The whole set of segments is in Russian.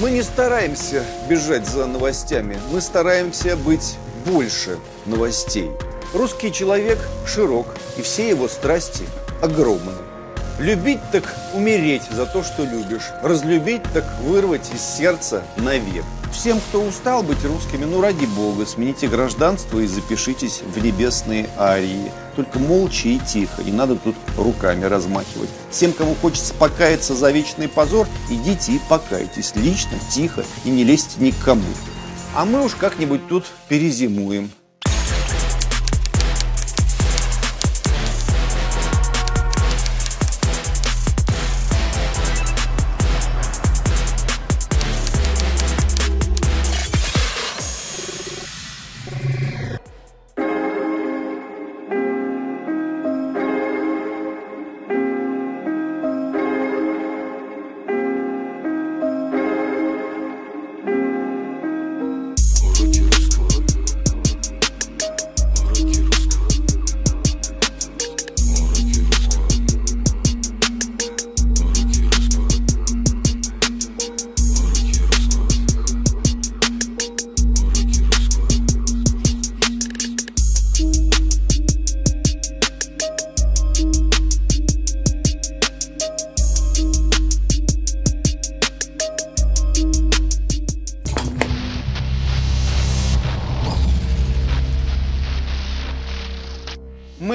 Мы не стараемся бежать за новостями, мы стараемся быть больше новостей. Русский человек широк, и все его страсти огромны. Любить так умереть за то, что любишь. Разлюбить так вырвать из сердца навек. Всем, кто устал быть русскими, ну ради бога, смените гражданство и запишитесь в небесные арии. Только молча и тихо, не надо тут руками размахивать. Всем, кому хочется покаяться за вечный позор, идите и покайтесь лично, тихо и не лезьте никому. А мы уж как-нибудь тут перезимуем.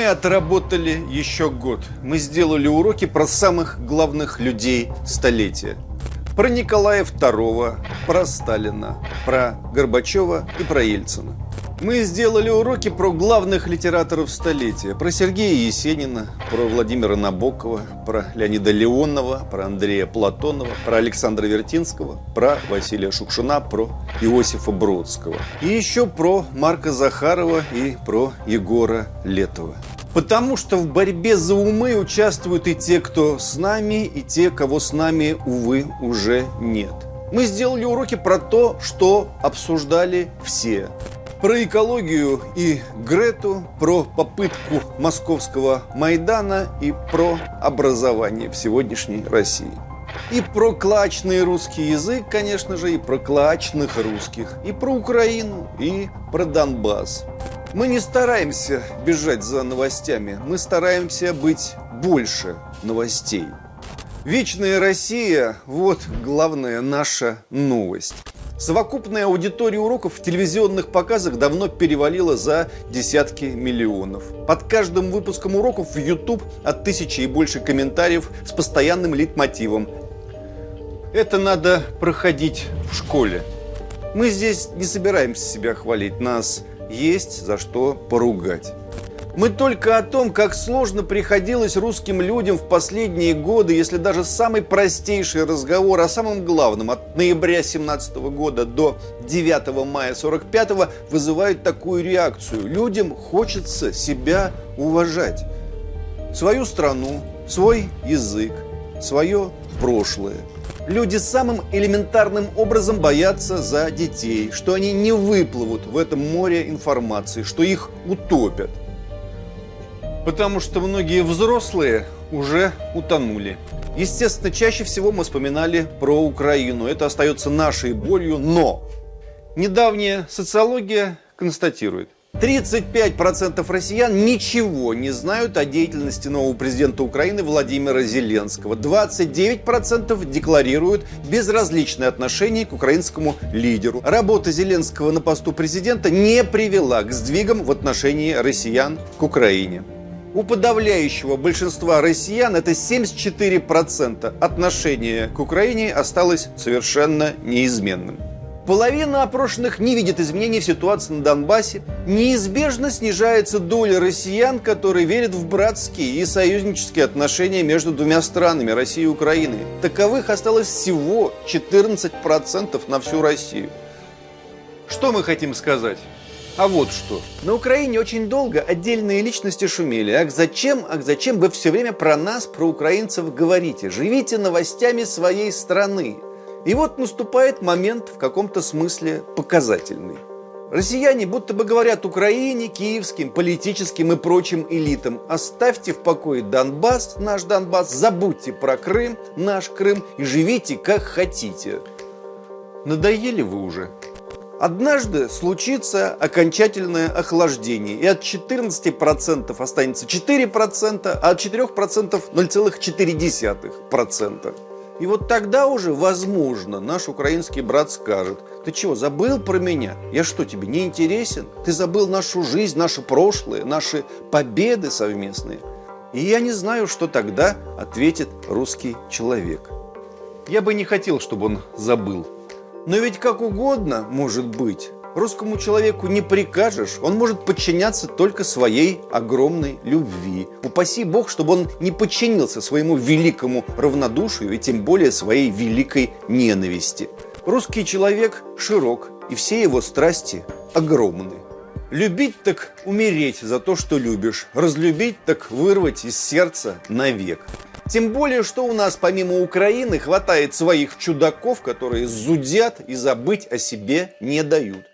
Отработали еще год. Мы сделали уроки про самых главных людей столетия. Про Николая II, про Сталина, про Горбачева и про Ельцина. Мы сделали уроки про главных литераторов столетия. Про Сергея Есенина, про Владимира Набокова, про Леонида Леонова, про Андрея Платонова, про Александра Вертинского, про Василия Шукшина, про Иосифа Бродского. И еще про Марка Захарова и про Егора Летова. Потому что в борьбе за умы участвуют и те, кто с нами, и те, кого с нами, увы, уже нет. Мы сделали уроки про то, что обсуждали все про экологию и Грету, про попытку московского Майдана и про образование в сегодняшней России. И про клачный русский язык, конечно же, и про клачных русских, и про Украину, и про Донбасс. Мы не стараемся бежать за новостями, мы стараемся быть больше новостей. Вечная Россия – вот главная наша новость. Совокупная аудитория уроков в телевизионных показах давно перевалила за десятки миллионов. Под каждым выпуском уроков в YouTube от тысячи и больше комментариев с постоянным лейтмотивом. Это надо проходить в школе. Мы здесь не собираемся себя хвалить, нас есть за что поругать. Мы только о том, как сложно приходилось русским людям в последние годы, если даже самый простейший разговор о самом главном от ноября 17 года до 9 мая 45 вызывает такую реакцию. Людям хочется себя уважать. Свою страну, свой язык, свое прошлое. Люди самым элементарным образом боятся за детей, что они не выплывут в этом море информации, что их утопят. Потому что многие взрослые уже утонули. Естественно, чаще всего мы вспоминали про Украину. Это остается нашей болью, но недавняя социология констатирует, 35% россиян ничего не знают о деятельности нового президента Украины Владимира Зеленского. 29% декларируют безразличное отношение к украинскому лидеру. Работа Зеленского на посту президента не привела к сдвигам в отношении россиян к Украине. У подавляющего большинства россиян, это 74%, отношение к Украине осталось совершенно неизменным. Половина опрошенных не видит изменений в ситуации на Донбассе. Неизбежно снижается доля россиян, которые верят в братские и союзнические отношения между двумя странами, Россией и Украиной. Таковых осталось всего 14% на всю Россию. Что мы хотим сказать? А вот что. На Украине очень долго отдельные личности шумели. Ах, зачем, ах, зачем вы все время про нас, про украинцев говорите? Живите новостями своей страны. И вот наступает момент в каком-то смысле показательный. Россияне будто бы говорят Украине, киевским, политическим и прочим элитам оставьте в покое Донбасс, наш Донбасс, забудьте про Крым, наш Крым и живите как хотите. надоели вы уже. Однажды случится окончательное охлаждение, и от 14% останется 4%, а от 4% 0,4%. И вот тогда уже, возможно, наш украинский брат скажет, ты чего, забыл про меня? Я что, тебе не интересен? Ты забыл нашу жизнь, наше прошлое, наши победы совместные? И я не знаю, что тогда ответит русский человек. Я бы не хотел, чтобы он забыл. Но ведь как угодно может быть. Русскому человеку не прикажешь, он может подчиняться только своей огромной любви. Упаси Бог, чтобы он не подчинился своему великому равнодушию и тем более своей великой ненависти. Русский человек широк, и все его страсти огромны. Любить так умереть за то, что любишь. Разлюбить так вырвать из сердца навек. Тем более, что у нас помимо Украины хватает своих чудаков, которые зудят и забыть о себе не дают.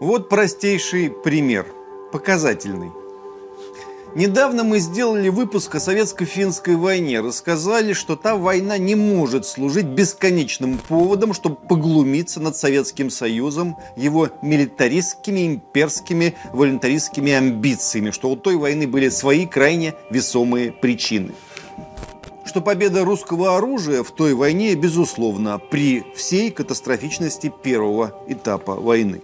Вот простейший пример, показательный. Недавно мы сделали выпуск о советско-финской войне. Рассказали, что та война не может служить бесконечным поводом, чтобы поглумиться над Советским Союзом, его милитаристскими, имперскими, волонтаристскими амбициями, что у той войны были свои крайне весомые причины что победа русского оружия в той войне, безусловно, при всей катастрофичности первого этапа войны.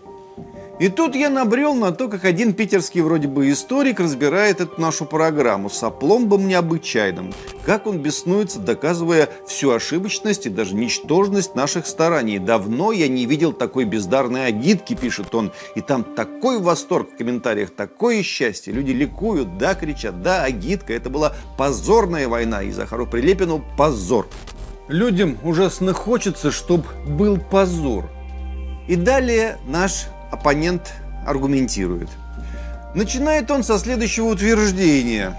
И тут я набрел на то, как один питерский вроде бы историк разбирает эту нашу программу с опломбом необычайным. Как он беснуется, доказывая всю ошибочность и даже ничтожность наших стараний. Давно я не видел такой бездарной агитки, пишет он. И там такой восторг в комментариях, такое счастье. Люди ликуют, да, кричат, да, агитка. Это была позорная война. И Захару Прилепину позор. Людям ужасно хочется, чтобы был позор. И далее наш оппонент аргументирует. Начинает он со следующего утверждения.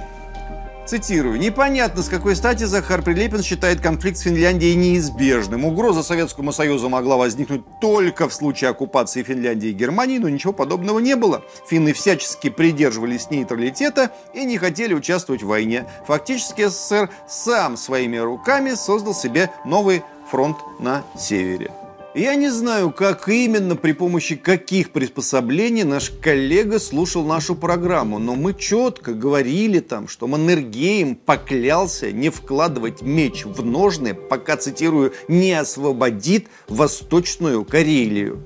Цитирую. «Непонятно, с какой стати Захар Прилепин считает конфликт с Финляндией неизбежным. Угроза Советскому Союзу могла возникнуть только в случае оккупации Финляндии и Германии, но ничего подобного не было. Финны всячески придерживались нейтралитета и не хотели участвовать в войне. Фактически СССР сам своими руками создал себе новый фронт на севере». Я не знаю, как именно, при помощи каких приспособлений наш коллега слушал нашу программу, но мы четко говорили там, что Маннергейм поклялся не вкладывать меч в ножны, пока, цитирую, не освободит Восточную Карелию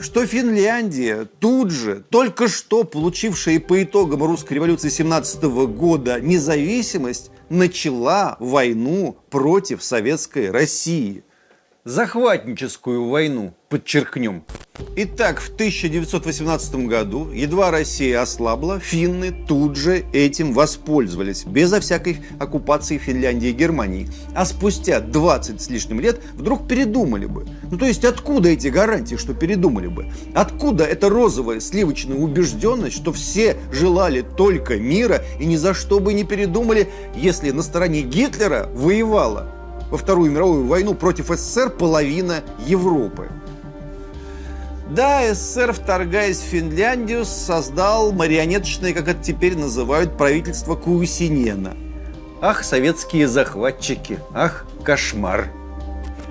что Финляндия тут же, только что получившая по итогам русской революции 17 года независимость, начала войну против советской России – захватническую войну, подчеркнем. Итак, в 1918 году, едва Россия ослабла, финны тут же этим воспользовались, безо всякой оккупации Финляндии и Германии. А спустя 20 с лишним лет вдруг передумали бы. Ну то есть откуда эти гарантии, что передумали бы? Откуда эта розовая сливочная убежденность, что все желали только мира и ни за что бы не передумали, если на стороне Гитлера воевала во Вторую мировую войну против СССР половина Европы. Да, СССР, вторгаясь в Финляндию, создал марионеточное, как это теперь называют, правительство Куусинена. Ах, советские захватчики, ах, кошмар.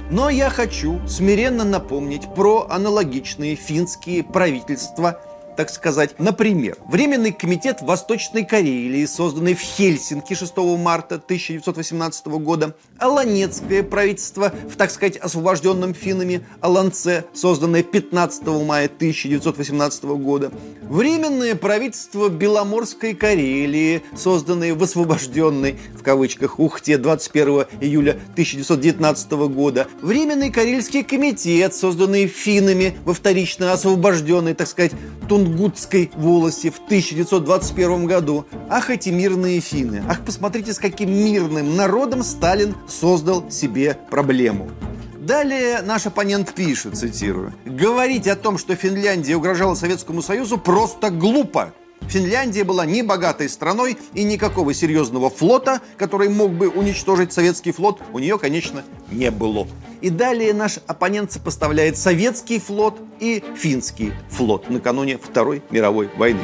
Но я хочу смиренно напомнить про аналогичные финские правительства так сказать. Например, Временный комитет Восточной Карелии, созданный в Хельсинки 6 марта 1918 года, Аланецкое правительство в, так сказать, освобожденном финнами Аланце, созданное 15 мая 1918 года, Временное правительство Беломорской Карелии, созданное в освобожденной, в кавычках, Ухте 21 июля 1919 года, Временный Карельский комитет, созданный финнами во вторично освобожденной, так сказать, Тун Тунгутской волости в 1921 году. Ах, эти мирные финны! Ах, посмотрите, с каким мирным народом Сталин создал себе проблему. Далее наш оппонент пишет, цитирую, «Говорить о том, что Финляндия угрожала Советскому Союзу, просто глупо. Финляндия была не богатой страной и никакого серьезного флота, который мог бы уничтожить советский флот, у нее, конечно, не было. И далее наш оппонент сопоставляет советский флот и финский флот накануне Второй мировой войны.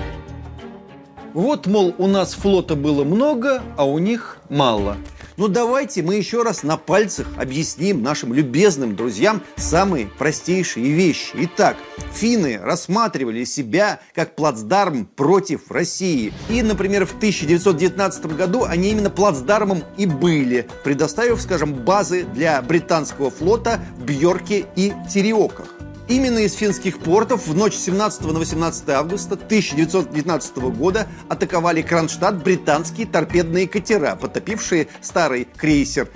Вот, мол, у нас флота было много, а у них мало. Но давайте мы еще раз на пальцах объясним нашим любезным друзьям самые простейшие вещи. Итак, финны рассматривали себя как плацдарм против России. И, например, в 1919 году они именно плацдармом и были, предоставив, скажем, базы для британского флота в Бьорке и Тереоках. Именно из финских портов в ночь 17 на 18 августа 1919 года атаковали Кронштадт британские торпедные катера, потопившие старый крейсер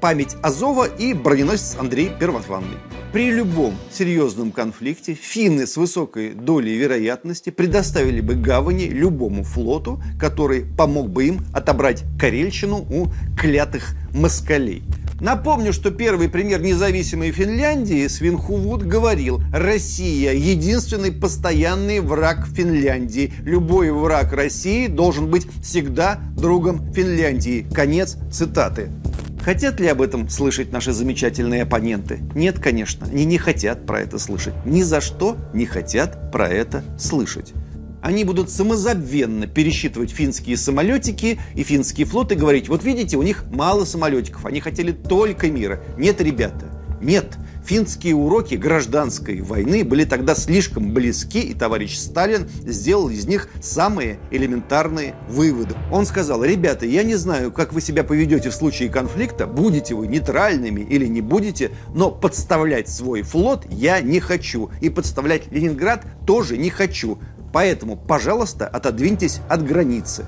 «Память Азова» и броненосец Андрей Первозванный. При любом серьезном конфликте финны с высокой долей вероятности предоставили бы гавани любому флоту, который помог бы им отобрать Карельщину у клятых москалей. Напомню, что первый премьер независимой Финляндии Свинхувуд говорил, Россия – единственный постоянный враг Финляндии. Любой враг России должен быть всегда другом Финляндии. Конец цитаты. Хотят ли об этом слышать наши замечательные оппоненты? Нет, конечно, они не хотят про это слышать. Ни за что не хотят про это слышать. Они будут самозабвенно пересчитывать финские самолетики и финский флот и говорить, вот видите, у них мало самолетиков, они хотели только мира. Нет, ребята, нет. Финские уроки гражданской войны были тогда слишком близки, и товарищ Сталин сделал из них самые элементарные выводы. Он сказал, ребята, я не знаю, как вы себя поведете в случае конфликта, будете вы нейтральными или не будете, но подставлять свой флот я не хочу, и подставлять Ленинград тоже не хочу. Поэтому, пожалуйста, отодвиньтесь от границы.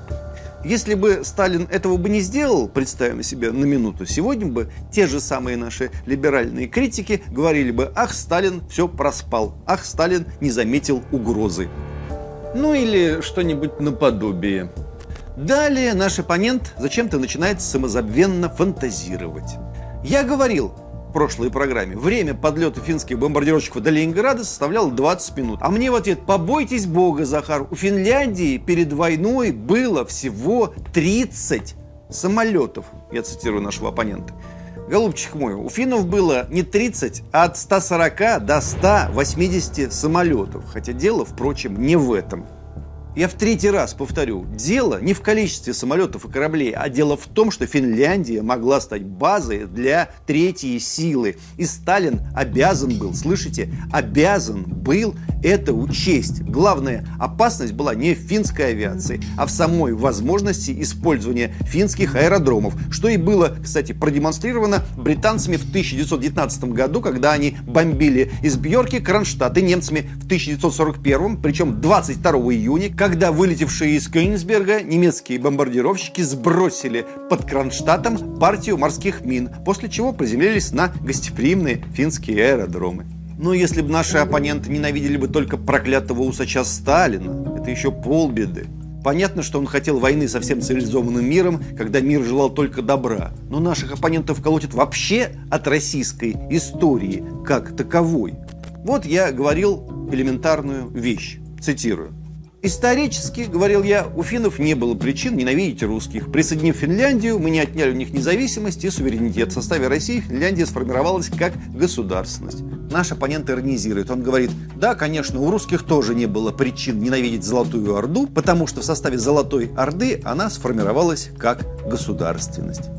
Если бы Сталин этого бы не сделал, представим себе на минуту, сегодня бы те же самые наши либеральные критики говорили бы «Ах, Сталин все проспал! Ах, Сталин не заметил угрозы!» Ну или что-нибудь наподобие. Далее наш оппонент зачем-то начинает самозабвенно фантазировать. Я говорил, прошлой программе. Время подлета финских бомбардировщиков до Ленинграда составляло 20 минут. А мне в ответ, побойтесь бога, Захар, у Финляндии перед войной было всего 30 самолетов. Я цитирую нашего оппонента. Голубчик мой, у финнов было не 30, а от 140 до 180 самолетов. Хотя дело, впрочем, не в этом. Я в третий раз повторю, дело не в количестве самолетов и кораблей, а дело в том, что Финляндия могла стать базой для третьей силы. И Сталин обязан был, слышите, обязан был это учесть. Главная опасность была не в финской авиации, а в самой возможности использования финских аэродромов, что и было, кстати, продемонстрировано британцами в 1919 году, когда они бомбили из Бьорки Кронштадт и немцами в 1941, причем 22 июня, когда вылетевшие из Кёнигсберга немецкие бомбардировщики сбросили под Кронштадтом партию морских мин, после чего приземлились на гостеприимные финские аэродромы. Но если бы наши оппоненты ненавидели бы только проклятого усача Сталина, это еще полбеды. Понятно, что он хотел войны со всем цивилизованным миром, когда мир желал только добра. Но наших оппонентов колотит вообще от российской истории как таковой. Вот я говорил элементарную вещь. Цитирую. Исторически, говорил я, у финнов не было причин ненавидеть русских. Присоединив Финляндию, мы не отняли у них независимость и суверенитет. В составе России Финляндия сформировалась как государственность. Наш оппонент иронизирует. Он говорит, да, конечно, у русских тоже не было причин ненавидеть Золотую Орду, потому что в составе Золотой Орды она сформировалась как государственность.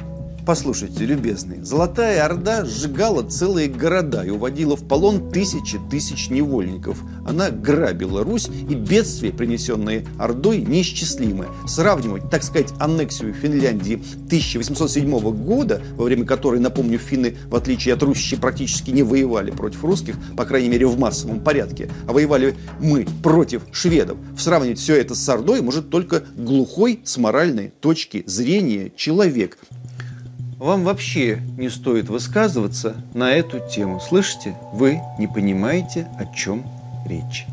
Послушайте, любезные, Золотая Орда сжигала целые города и уводила в полон тысячи тысяч невольников. Она грабила Русь, и бедствия, принесенные Ордой, неисчислимы. Сравнивать, так сказать, аннексию Финляндии 1807 года, во время которой, напомню, финны, в отличие от Руси, практически не воевали против русских, по крайней мере, в массовом порядке, а воевали мы против шведов. Сравнивать все это с Ордой может только глухой с моральной точки зрения человек – вам вообще не стоит высказываться на эту тему. Слышите? Вы не понимаете, о чем речь.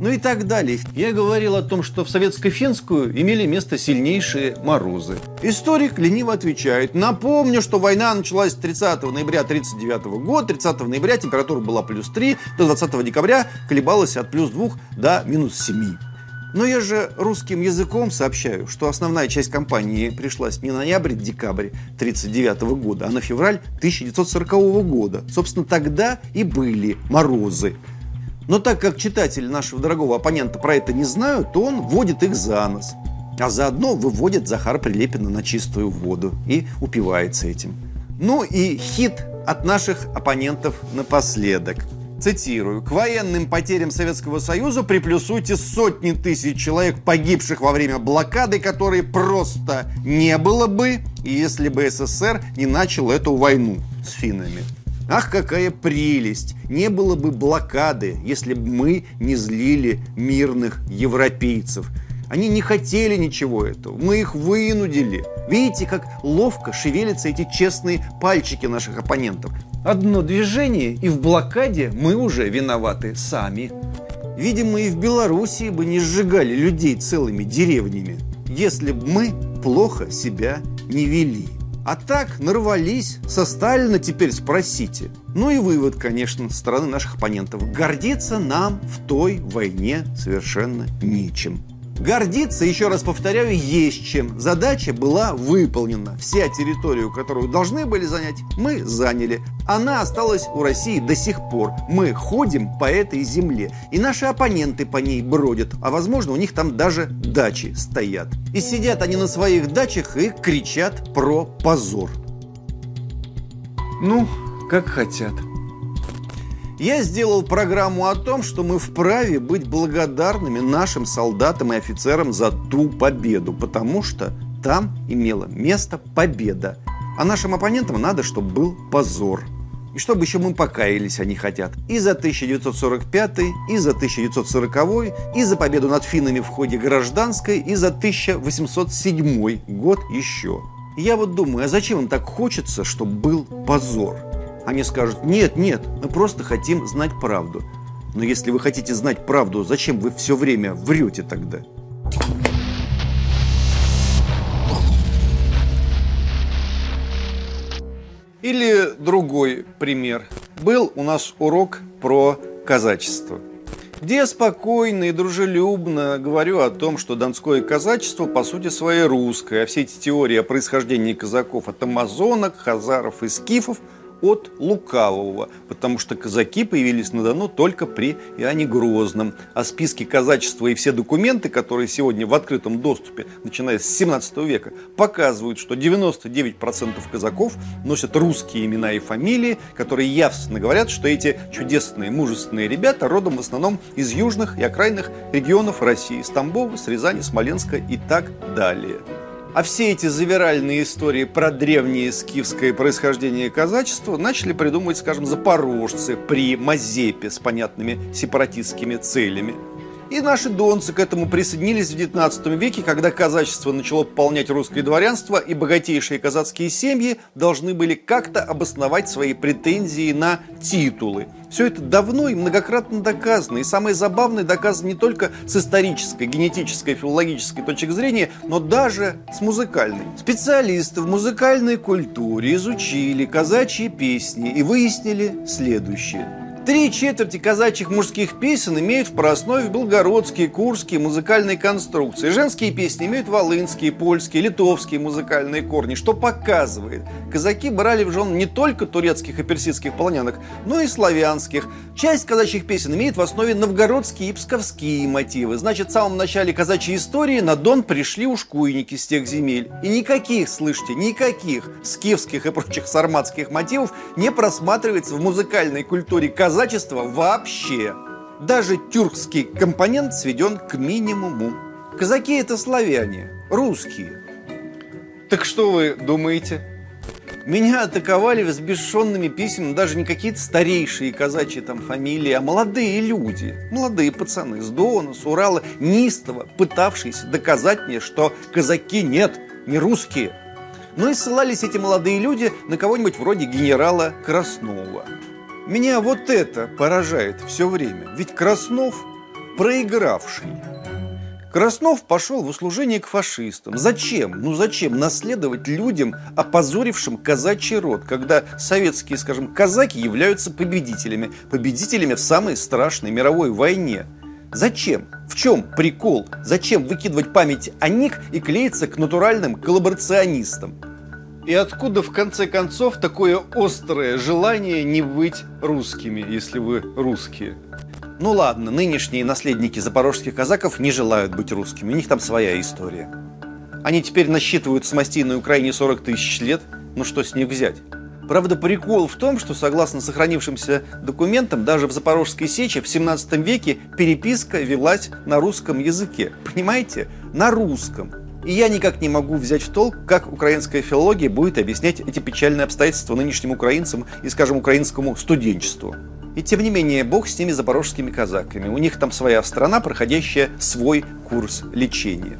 Ну и так далее. Я говорил о том, что в советско-финскую имели место сильнейшие морозы. Историк лениво отвечает. Напомню, что война началась 30 ноября 1939 года. 30 ноября температура была плюс 3, до 20 декабря колебалась от плюс 2 до минус 7. Но я же русским языком сообщаю, что основная часть кампании пришлась не на ноябрь-декабрь 1939 года, а на февраль 1940 года. Собственно, тогда и были морозы. Но так как читатели нашего дорогого оппонента про это не знают, то он вводит их за нос. а заодно выводит Захар Прилепина на чистую воду и упивается этим. Ну и хит от наших оппонентов напоследок. Цитирую. «К военным потерям Советского Союза приплюсуйте сотни тысяч человек, погибших во время блокады, которые просто не было бы, если бы СССР не начал эту войну с финнами». Ах, какая прелесть! Не было бы блокады, если бы мы не злили мирных европейцев. Они не хотели ничего этого. Мы их вынудили. Видите, как ловко шевелятся эти честные пальчики наших оппонентов. Одно движение, и в блокаде мы уже виноваты сами. Видимо, и в Белоруссии бы не сжигали людей целыми деревнями, если бы мы плохо себя не вели. А так нарвались, со Сталина теперь спросите. Ну и вывод, конечно, со стороны наших оппонентов. Гордиться нам в той войне совершенно нечем. Гордиться, еще раз повторяю, есть чем. Задача была выполнена. Вся территорию, которую должны были занять, мы заняли. Она осталась у России до сих пор. Мы ходим по этой земле. И наши оппоненты по ней бродят. А возможно, у них там даже дачи стоят. И сидят они на своих дачах и кричат про позор. Ну, как хотят. Я сделал программу о том, что мы вправе быть благодарными нашим солдатам и офицерам за ту победу, потому что там имела место победа. А нашим оппонентам надо, чтобы был позор. И чтобы еще мы покаялись, они хотят. И за 1945, и за 1940, и за победу над финнами в ходе гражданской, и за 1807 год еще. Я вот думаю, а зачем им так хочется, чтобы был позор? Они скажут, нет, нет, мы просто хотим знать правду. Но если вы хотите знать правду, зачем вы все время врете тогда? Или другой пример. Был у нас урок про казачество где я спокойно и дружелюбно говорю о том, что донское казачество по сути своей русское, а все эти теории о происхождении казаков от амазонок, хазаров и скифов – от лукавого, потому что казаки появились на Дону только при Иоанне Грозном. А списки казачества и все документы, которые сегодня в открытом доступе, начиная с 17 века, показывают, что 99% казаков носят русские имена и фамилии, которые явственно говорят, что эти чудесные, мужественные ребята родом в основном из южных и окраинных регионов России, с Тамбова, с Рязани, Смоленска и так далее. А все эти завиральные истории про древнее скифское происхождение казачества начали придумывать, скажем, запорожцы при Мазепе с понятными сепаратистскими целями – и наши донцы к этому присоединились в XIX веке, когда казачество начало пополнять русское дворянство, и богатейшие казацкие семьи должны были как-то обосновать свои претензии на титулы. Все это давно и многократно доказано. И самое забавное доказано не только с исторической, генетической, филологической точки зрения, но даже с музыкальной. Специалисты в музыкальной культуре изучили казачьи песни и выяснили следующее. Три четверти казачьих мужских песен имеют в прооснове белгородские, курские музыкальные конструкции. Женские песни имеют волынские, польские, литовские музыкальные корни, что показывает, казаки брали в жены не только турецких и персидских полонянок, но и славянских. Часть казачьих песен имеет в основе новгородские и псковские мотивы. Значит, в самом начале казачьей истории на Дон пришли ушкуйники с тех земель. И никаких, слышите, никаких скифских и прочих сарматских мотивов не просматривается в музыкальной культуре казаков казачества вообще. Даже тюркский компонент сведен к минимуму. Казаки это славяне, русские. Так что вы думаете? Меня атаковали взбешенными письмами даже не какие-то старейшие казачьи там фамилии, а молодые люди, молодые пацаны с Дона, с Урала, неистово пытавшиеся доказать мне, что казаки нет, не русские. Ну и ссылались эти молодые люди на кого-нибудь вроде генерала Краснова. Меня вот это поражает все время. Ведь Краснов проигравший. Краснов пошел в услужение к фашистам. Зачем? Ну зачем наследовать людям, опозорившим казачий род, когда советские, скажем, казаки являются победителями, победителями в самой страшной мировой войне? Зачем? В чем прикол? Зачем выкидывать память о них и клеиться к натуральным коллаборационистам? И откуда, в конце концов, такое острое желание не быть русскими, если вы русские? Ну ладно, нынешние наследники запорожских казаков не желают быть русскими, у них там своя история. Они теперь насчитывают с мастей на Украине 40 тысяч лет. Ну что с них взять? Правда, прикол в том, что согласно сохранившимся документам, даже в Запорожской сече в 17 веке переписка велась на русском языке. Понимаете? На русском. И я никак не могу взять в толк, как украинская филология будет объяснять эти печальные обстоятельства нынешним украинцам и, скажем, украинскому студенчеству. И тем не менее, бог с теми запорожскими казаками. У них там своя страна, проходящая свой курс лечения.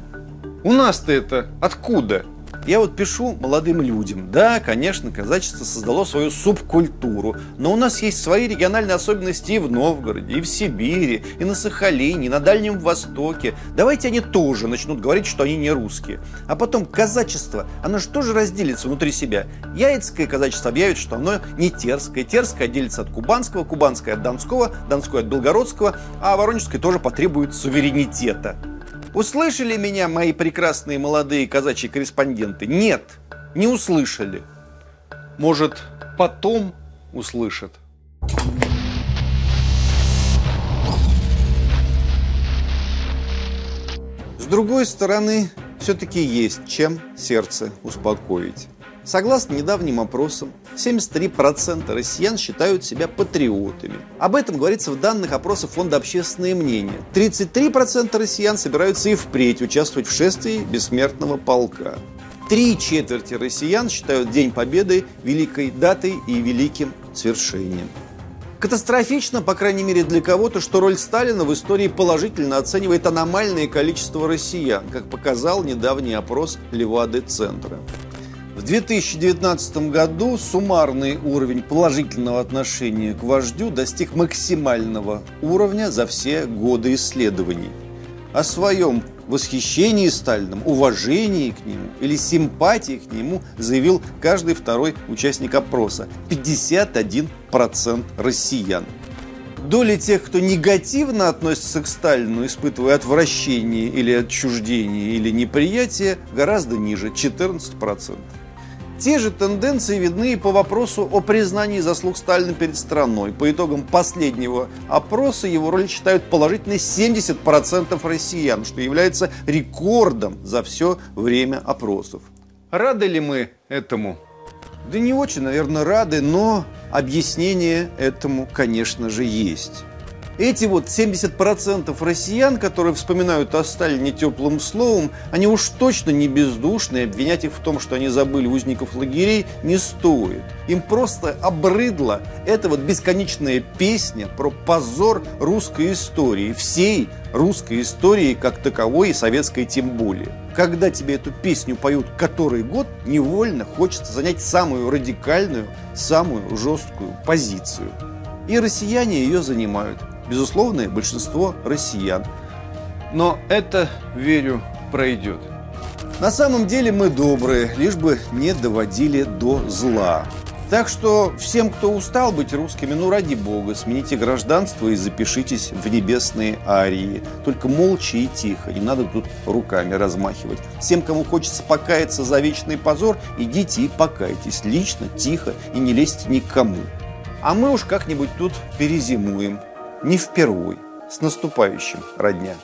У нас-то это откуда? Я вот пишу молодым людям. Да, конечно, казачество создало свою субкультуру, но у нас есть свои региональные особенности и в Новгороде, и в Сибири, и на Сахалине, и на Дальнем Востоке. Давайте они тоже начнут говорить, что они не русские. А потом казачество, оно же тоже разделится внутри себя. Яицкое казачество объявит, что оно не терское. Терское отделится от кубанского, кубанское от донского, донское от белгородского, а воронежское тоже потребует суверенитета. Услышали меня мои прекрасные молодые казачьи корреспонденты? Нет, не услышали. Может, потом услышат. С другой стороны, все-таки есть чем сердце успокоить. Согласно недавним опросам, 73% россиян считают себя патриотами. Об этом говорится в данных опроса Фонда «Общественное мнение». 33% россиян собираются и впредь участвовать в шествии бессмертного полка. Три четверти россиян считают День Победы великой датой и великим свершением. Катастрофично, по крайней мере для кого-то, что роль Сталина в истории положительно оценивает аномальное количество россиян, как показал недавний опрос Левады-центра. В 2019 году суммарный уровень положительного отношения к вождю достиг максимального уровня за все годы исследований. О своем восхищении Сталином, уважении к нему или симпатии к нему заявил каждый второй участник опроса – 51% россиян. Доля тех, кто негативно относится к Сталину, испытывая отвращение или отчуждение или неприятие, гораздо ниже – 14%. Те же тенденции видны и по вопросу о признании заслуг Сталина перед страной. По итогам последнего опроса его роль считают положительной 70% россиян, что является рекордом за все время опросов. Рады ли мы этому? Да не очень, наверное, рады, но объяснение этому, конечно же, есть. Эти вот 70% россиян, которые вспоминают о Сталине теплым словом, они уж точно не бездушные, обвинять их в том, что они забыли узников лагерей, не стоит. Им просто обрыдла эта вот бесконечная песня про позор русской истории, всей русской истории как таковой и советской тем более. Когда тебе эту песню поют который год, невольно хочется занять самую радикальную, самую жесткую позицию. И россияне ее занимают безусловное большинство россиян. Но это, верю, пройдет. На самом деле мы добрые, лишь бы не доводили до зла. Так что всем, кто устал быть русскими, ну ради бога, смените гражданство и запишитесь в небесные арии. Только молча и тихо, не надо тут руками размахивать. Всем, кому хочется покаяться за вечный позор, идите и покайтесь лично, тихо и не лезьте никому. А мы уж как-нибудь тут перезимуем не впервой. С наступающим, родня!